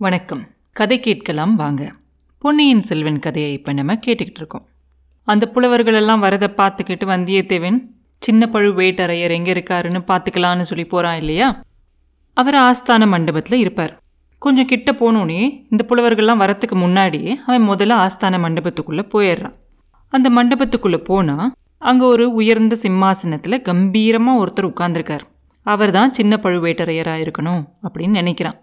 வணக்கம். கதை கேட்கலாம் வாங்க. பொன்னியின் செல்வன் கதையை இப்போ நம்ம கேட்டுக்கிட்டு இருக்கோம். அந்த புலவர்கள் எல்லாம் வரதை பார்த்துக்கிட்டு வந்தியத்தேவன் சின்ன பழு வேட்டரையர் எங்கே இருக்காருன்னு பார்த்துக்கலான்னு சொல்லி போகிறான் இல்லையா? அவர் ஆஸ்தான மண்டபத்தில் இருப்பார். கொஞ்சம் கிட்ட போனோடனே இந்த புலவர்கள்லாம் வரத்துக்கு முன்னாடியே அவன் முதல்ல ஆஸ்தான மண்டபத்துக்குள்ளே போயிடுறான். அந்த மண்டபத்துக்குள்ளே போனால் அங்கே ஒரு உயர்ந்த சிம்மாசனத்தில் கம்பீரமாக ஒருத்தர் உட்கார்ந்துருக்கார். அவர் தான் சின்ன பழுவேட்டரையராக இருக்கணும் அப்படின்னு நினைக்கிறான்.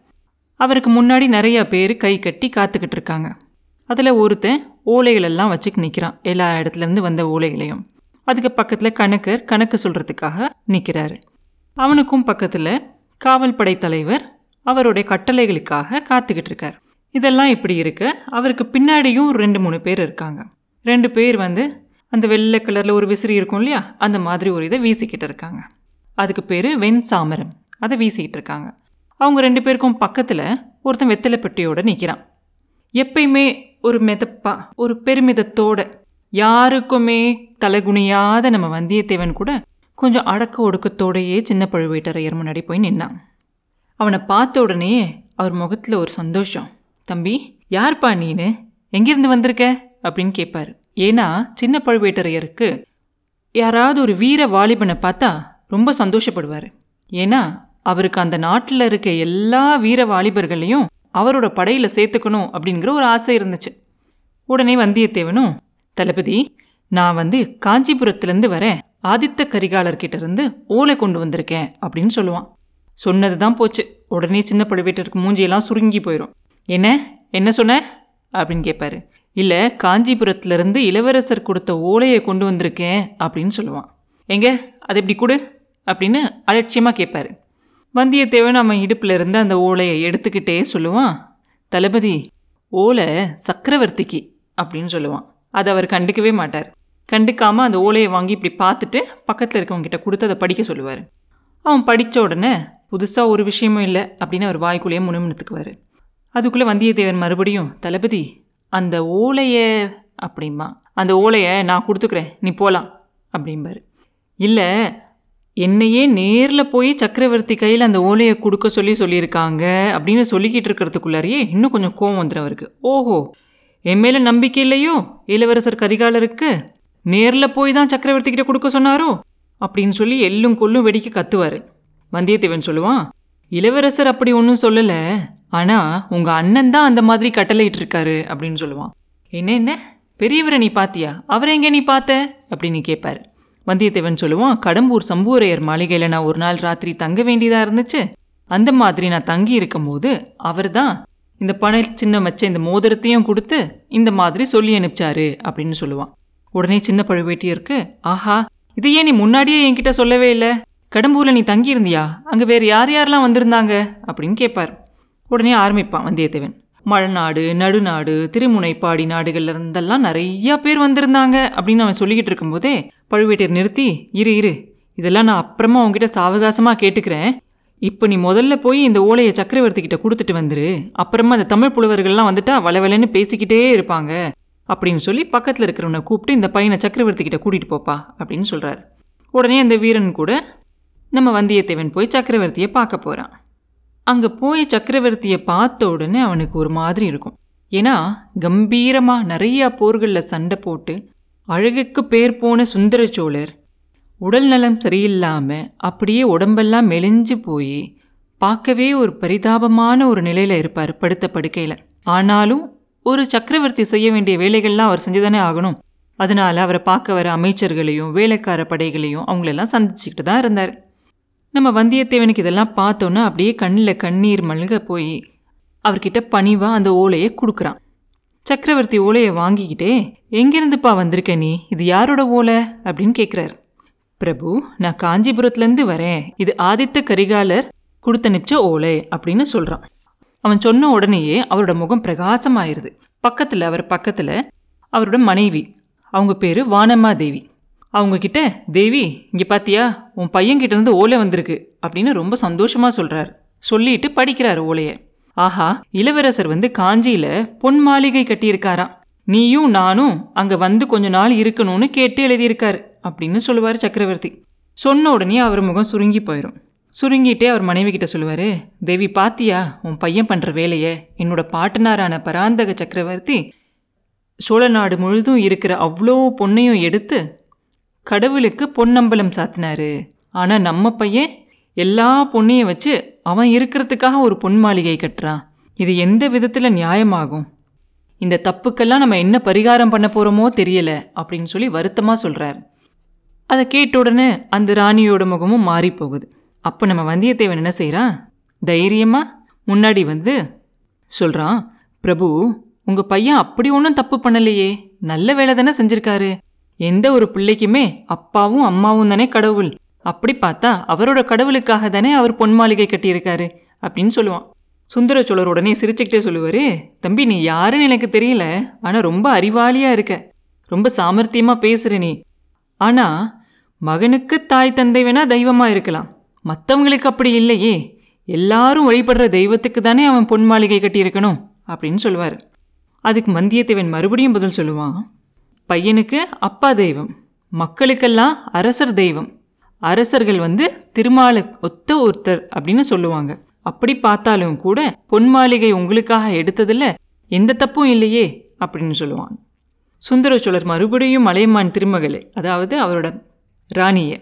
அவருக்கு முன்னாடி நிறைய பேர் கை கட்டி காத்துக்கிட்டு இருக்காங்க. அதில் ஒருத்தன் ஓலைகளெல்லாம் வச்சுக்கு நிற்கிறான் எல்லா இடத்துலேருந்து வந்த ஓலைகளையும். அதுக்கு பக்கத்தில் கணக்கர் கணக்கு சொல்கிறதுக்காக நிற்கிறாரு அவனுக்கும் பக்கத்தில் காவல் படை தலைவர் அவருடைய கட்டளைகளுக்காக காத்துக்கிட்டு இருக்கார். இதெல்லாம் இப்படி இருக்க அவருக்கு பின்னாடியும் ரெண்டு மூணு பேர் இருக்காங்க. ரெண்டு பேர் வந்து அந்த வெள்ளை கலரில் ஒரு விசிறி இருக்கும் இல்லையா? அந்த மாதிரி ஒரு இதை வீசிக்கிட்டு இருக்காங்க. அதுக்கு பேர் வெண் சாமரம். அதை வீசிக்கிட்டு இருக்காங்க. அவங்க ரெண்டு பேருக்கும் பக்கத்தில் ஒருத்தன் வெத்தலை பெட்டியோடு நிற்கிறான் எப்பயுமே ஒரு மெதப்பா ஒரு பெருமிதத்தோட யாருக்குமே தலைகுனியாத நம்ம வந்தியத்தேவன் கூட கொஞ்சம் அடக்க ஒடுக்கத்தோடையே சின்ன பழுவேட்டரையர் முன்னாடி போய் நின்னான். அவனை பார்த்த உடனே அவர் முகத்தில் ஒரு சந்தோஷம். தம்பி யார்ப்பா நீனு? எங்கேருந்து வந்திருக்க? அப்படின்னு கேட்பாரு ஏன்னா சின்ன பழுவேட்டரையருக்கு யாராவது ஒரு வீர வாலிபனை பார்த்தா ரொம்ப சந்தோஷப்படுவார். ஏன்னா அவருக்கு அந்த நாட்டில் இருக்க எல்லா வீர வாலிபர்களையும் அவரோட படையில் சேர்த்துக்கணும் அப்படிங்கிற ஒரு ஆசை இருந்துச்சு. உடனே வந்தியத்தேவனும் தளபதி நான் வந்து காஞ்சிபுரத்துலேருந்து வரேன் ஆதித்த கரிகாலர்கிட்ட இருந்து ஓலை கொண்டு வந்திருக்கேன் அப்படின்னு சொல்லுவான். சொன்னது தான் போச்சு. உடனே சின்ன பழுவேட்டருக்கு மூஞ்சியெல்லாம் சுருங்கி போயிடும் என்ன? என்ன சொன்ன? அப்படின்னு கேட்பாரு இல்லை காஞ்சிபுரத்துலேருந்து இளவரசர் கொடுத்த ஓலையை கொண்டு வந்திருக்கேன் அப்படின்னு சொல்லுவான். எங்க? அது எப்படி கொடு அப்படின்னு அலட்சியமாக கேட்பாரு வந்தியத்தேவன் அவன் இடுப்பில் இருந்து அந்த ஓலையை எடுத்துக்கிட்டே சொல்லுவான் தளபதி ஓலை சக்கரவர்த்திக்கு அப்படின்னு சொல்லுவான். அதை அவர் கண்டுக்கவே மாட்டார். கண்டுக்காமல் அந்த ஓலையை வாங்கி இப்படி பார்த்துட்டு பக்கத்தில் இருக்கவங்ககிட்ட கொடுத்து அதை படிக்க சொல்லுவார். அவன் படித்த உடனே புதுசாக ஒரு விஷயமும் இல்லை அப்படின்னு அவர் வாய்க்குள்ளேயே முணுமுணுத்துக்குவார். அதுக்குள்ளே வந்தியத்தேவன் மறுபடியும் தளபதி அந்த ஓலையை அப்படிம்பா அந்த ஓலையை நான் கொடுத்துக்கிறேன் நீ போகலாம் அப்படிம்பாரு. இல்லை என்னையே நேரில் போய் சக்கரவர்த்தி கையில் அந்த ஓலையை கொடுக்க சொல்லி சொல்லியிருக்காங்க அப்படின்னு சொல்லிக்கிட்டு இருக்கிறதுக்குள்ளாரியே இன்னும் கொஞ்சம் கோவம் வந்துடும் அவருக்கு. ஓஹோ என் மேலே நம்பிக்கை இல்லையோ? இளவரசர் கரிகாலருக்கு? நேரில் போய் தான் சக்கரவர்த்தி கிட்ட கொடுக்க சொன்னாரோ? அப்படின்னு சொல்லி எள்ளும் கொல்லும் வெடிக்க கத்துவார். வந்தியத்தேவன் சொல்லுவான் இளவரசர் அப்படி ஒன்றும் சொல்லலை. ஆனால் உங்கள் அண்ணன் தான் அந்த மாதிரி கட்டளையிட்டு இருக்காரு. அப்படின்னு சொல்லுவான். என்ன என்ன? பெரியவரை நீ பாத்தியா? அவரை எங்கே நீ பார்த்த? அப்படின்னு கேட்பாரு வந்தியத்தேவன் சொல்லுவான் கடம்பூர் சம்பூரையர் மாளிகையில் நான் ஒரு நாள் ராத்திரி தங்க வேண்டியதாக இருந்துச்சு. அந்த மாதிரி நான் தங்கி இருக்கும்போது அவர் தான் இந்த பண சின்ன மச்ச இந்த மோதிரத்தையும் கொடுத்து இந்த மாதிரி சொல்லி அனுப்பிச்சாரு அப்படின்னு சொல்லுவான். உடனே சின்ன பழுவேட்டியருக்கு ஆஹா இது ஏன் நீ முன்னாடியே என்கிட்ட சொல்லவே இல்லை? கடம்பூரில் நீ தங்கியிருந்தியா? அங்கே வேறு யார் யாரெல்லாம் வந்திருந்தாங்க? அப்படின்னு கேட்பார் உடனே ஆரம்பிப்பான் வந்தியத்தேவன். மழநாடு நடுநாடு திருமுனைப்பாடி நாடுகள்ல இருந்தெல்லாம் நிறைய பேர் வந்திருந்தாங்க அப்படின்னு அவன் சொல்லிக்கிட்டு இருக்கும்போதே பழுவேட்டையர் நிறுத்தி இரு இரு. இதெல்லாம் நான் அப்புறமா உங்ககிட்ட சாவகாசமாக கேட்டுக்கிறேன். இப்போ நீ முதல்ல போய் இந்த ஓலையை சக்கரவர்த்தி கிட்ட கொடுத்துட்டு வந்துரு. அப்புறமா அந்த தமிழ் புலவர்கள்லாம் வந்துட்டா வளவலன்னு பேசிக்கிட்டே இருப்பாங்க. அப்படின்னு சொல்லி பக்கத்தில் இருக்கிறவனை கூப்பிட்டு இந்த பையனை சக்கரவர்த்தி கிட்ட கூட்டிகிட்டு போப்பா அப்படின்னு சொல்கிறார் உடனே அந்த வீரன் கூட நம்ம வந்தியத்தேவன் போய் சக்கரவர்த்தியை பார்க்க போகிறான் அங்கே போய் சக்கரவர்த்தியை பார்த்த உடனே அவனுக்கு ஒரு மாதிரி இருக்கும். ஏன்னா கம்பீரமாக நிறையா போர்களில் சண்டை போட்டு அழகுக்கு பேர் போன சுந்தர சோழர் உடல் நலம் சரியில்லாமல் அப்படியே உடம்பெல்லாம் மெலிஞ்சு போய் பார்க்கவே ஒரு பரிதாபமான ஒரு நிலையில் இருப்பார் படுத்த படுக்கையில். ஆனாலும் ஒரு சக்கரவர்த்தி செய்ய வேண்டிய வேலைகள்லாம் அவர் செஞ்சுதானே ஆகணும். அதனால் அவரை பார்க்க வர அமைச்சர்களையும் வேலைக்கார படைகளையும் அவங்களெல்லாம் சந்திச்சுக்கிட்டு தான் இருந்தார். நம்ம வந்தியத்தேவனுக்கு இதெல்லாம் பார்த்தோன்னா அப்படியே கண்ணில் கண்ணீர் மல்க போய் அவர்கிட்ட பணிவாக அந்த ஓலையை கொடுக்குறான். சக்கரவர்த்தி ஓலையை வாங்கிக்கிட்டே எங்கேருந்துப்பா வந்திருக்க நீ? இது யாரோட ஓலை? அப்படின்னு கேட்குறாரு பிரபு நான் காஞ்சிபுரத்துலேருந்து வரேன். இது ஆதித்த கரிகாலர் கொடுத்து அனுப்பிச்ச ஓலை அப்படின்னு சொல்கிறான் அவன் சொன்ன உடனேயே அவரோட முகம் பிரகாசமாயிருது. பக்கத்தில் அவர் பக்கத்தில் அவரோட மனைவி. அவங்க பேர் வானம்மா அவங்கக்கிட்ட அவங்க தேவி இங்கே பார்த்தியா உன் பையன்கிட்டேருந்து ஓலை வந்திருக்கு அப்படின்னு ரொம்ப சந்தோஷமாக சொல்கிறார் சொல்லிட்டு படிக்கிறார் ஓலையை. ஆஹா இளவரசர் வந்து காஞ்சியில் பொன் மாளிகை கட்டியிருக்காராம். நீயும் நானும் அங்கே வந்து கொஞ்ச நாள் இருக்கணும்னு கேட்டு எழுதியிருக்காரு அப்படின்னு சொல்லுவார் சக்கரவர்த்தி. சொன்ன உடனே அவர் முகம் சுருங்கி போயிடும் சுருங்கிட்டே அவர் மனைவி கிட்ட சொல்லுவார் தேவி பாத்தியா உன் பையன் பண்ணுற வேலையை? என்னோட பாட்டனாரான பராந்தக சக்கரவர்த்தி சோழ நாடு முழுதும் இருக்கிற அவ்வளோ பொண்ணையும் எடுத்து கடவுளுக்கு பொன்னம்பலம் சாத்தினாரு. ஆனால் நம்ம பையன் எல்லா பொண்ணையும் வச்சு அவன் இருக்கிறதுக்காக ஒரு பொன் மாளிகை கட்டுறான். இது எந்த விதத்தில் நியாயமாகும்? இந்த தப்புக்கெல்லாம் நம்ம என்ன பரிகாரம் பண்ண போகிறோமோ தெரியல அப்படின்னு சொல்லி வருத்தமாக சொல்கிறார் அதை கேட்ட உடனே அந்த ராணியோட முகமும் மாறி போகுது. அப்போ நம்ம வந்தியத்தேவன் என்ன செய்கிறான் தைரியமாக முன்னாடி வந்து சொல்கிறான் பிரபு உங்கள் பையன் அப்படி ஒன்றும் தப்பு பண்ணலையே. நல்ல வேலை தானே செஞ்சுருக்காரு. எந்த ஒரு பிள்ளைக்குமே அப்பாவும் அம்மாவும் தானே கடவுள். அப்படி பார்த்தா அவரோட கடவுளுக்காக தானே அவர் பொன் மாளிகை கட்டியிருக்காரு அப்படின்னு சொல்லுவான். சுந்தர சோழர் உடனே சிரிச்சுக்கிட்டே சொல்லுவாரு தம்பி நீ யாருன்னு எனக்கு தெரியல. ஆனால் ரொம்ப அறிவாளியா இருக்க. ரொம்ப சாமர்த்தியமாக பேசுற நீ. ஆனால் மகனுக்கு தாய் தந்தை வேணா தெய்வமாக இருக்கலாம். மற்றவங்களுக்கு அப்படி இல்லையே. எல்லாரும் வழிபடுற தெய்வத்துக்கு தானே அவன் பொன் மாளிகை கட்டியிருக்கணும். அப்படின்னு சொல்லுவார். அதுக்கு மந்தியத்தேவன் மறுபடியும் பதில் சொல்லுவான் பையனுக்கு அப்பா தெய்வம் மக்களுக்கெல்லாம் அரசர் தெய்வம். அரசர்கள் வந்து திருமால ஒத்த ஒருத்தர் அப்படின்னு சொல்லுவாங்க. அப்படி பார்த்தாலும் கூட பொன் மாளிகை உங்களுக்காக எடுத்ததில் எந்த தப்பும் இல்லையே அப்படின்னு சொல்லுவாங்க. சுந்தர சோழர் மறுபடியும் மலையமான் திருமகளை அதாவது அவரோட ராணியை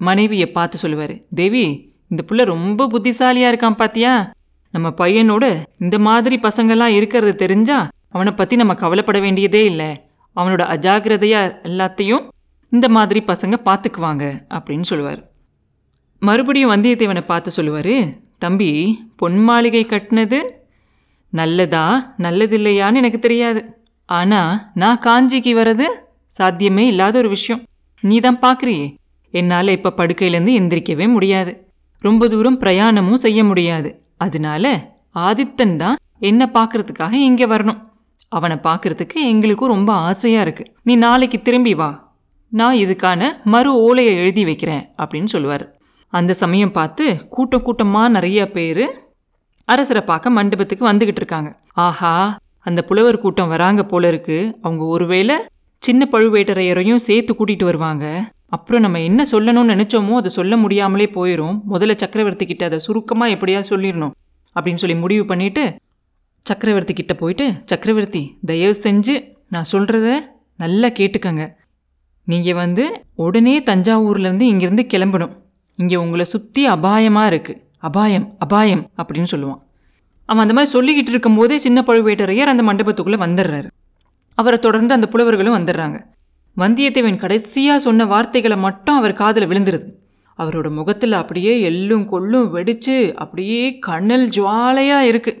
மனைவியை பார்த்து சொல்லுவார் தேவி இந்த புள்ள ரொம்ப புத்திசாலியாக இருக்கான் பாத்தியா? நம்ம பையனோட இந்த மாதிரி பசங்கள்லாம் இருக்கிறது தெரிஞ்சா அவனை பற்றி நம்ம கவலைப்பட வேண்டியதே இல்லை. அவனோட அஜாகிரதையாக எல்லாத்தையும் இந்த மாதிரி பசங்க பார்த்துக்குவாங்க அப்படின்னு சொல்லுவார். மறுபடியும் வந்தியத்தேவனை பார்த்து சொல்லுவார் தம்பி பொன் மாளிகை கட்டினது நல்லதா நல்லதில்லையான்னு எனக்கு தெரியாது. ஆனால் நான் காஞ்சிக்கு வர்றது சாத்தியமே இல்லாத ஒரு விஷயம். நீ தான் பார்க்குறியே என்னால் இப்போ படுக்கையிலேருந்து எந்திரிக்கவே முடியாது. ரொம்ப தூரம் பிரயாணமும் செய்ய முடியாது. அதனால ஆதித்தன் தான் என்ன பார்க்கறதுக்காக இங்கே வரணும். அவனை பார்க்கறதுக்கு எங்களுக்கும் ரொம்ப ஆசையாக இருக்குது நீ நாளைக்கு திரும்பி வா. நான் இதுக்கான மறு ஓலையை எழுதி வைக்கிறேன் அப்படின்னு சொல்லுவார். அந்த சமயம் பார்த்து கூட்டம் கூட்டமாக நிறைய பேர் அரசரை பார்க்க மண்டபத்துக்கு வந்துக்கிட்டு இருக்காங்க. ஆஹா அந்த புலவர் கூட்டம் வராங்க போல இருக்கு. அவங்க ஒருவேளை சின்ன பழுவேட்டரையரையும் சேர்த்து கூட்டிகிட்டு வருவாங்க. அப்புறம் நம்ம என்ன சொல்லணும்னு நினச்சோமோ அதை சொல்ல முடியாமலே போயிடும் முதல்ல சக்கரவர்த்தி கிட்ட அதை சுருக்கமாக எப்படியாவது சொல்லிடணும் அப்படின்னு சொல்லி முடிவு பண்ணிட்டு சக்கரவர்த்தி கிட்ட போயிட்டு சக்கரவர்த்தி தயவு செஞ்சு நான் சொல்கிறத நல்லா கேட்டுக்கங்க. நீங்கள் வந்து உடனே தஞ்சாவூர்லேருந்து இங்கேருந்து கிளம்பணும். இங்கே உங்களை சுற்றி அபாயமாக இருக்குது அபாயம் அபாயம் அப்படின்னு சொல்லுவான். அவன் அந்த மாதிரி சொல்லிக்கிட்டு இருக்கும்போதே சின்ன பழுவேட்டரையர் அந்த மண்டபத்துக்குள்ளே வந்துடுறாரு அவரை தொடர்ந்து அந்த புலவர்களும் வந்துடுறாங்க வந்தியத்தேவன் கடைசியாக சொன்ன வார்த்தைகளை மட்டும் அவர் காதில் விழுந்துருது. அவரோட முகத்தில் அப்படியே எள்ளும் கொள்ளும் வெடித்து அப்படியே கண்ணல் ஜுவாலையாக இருக்குது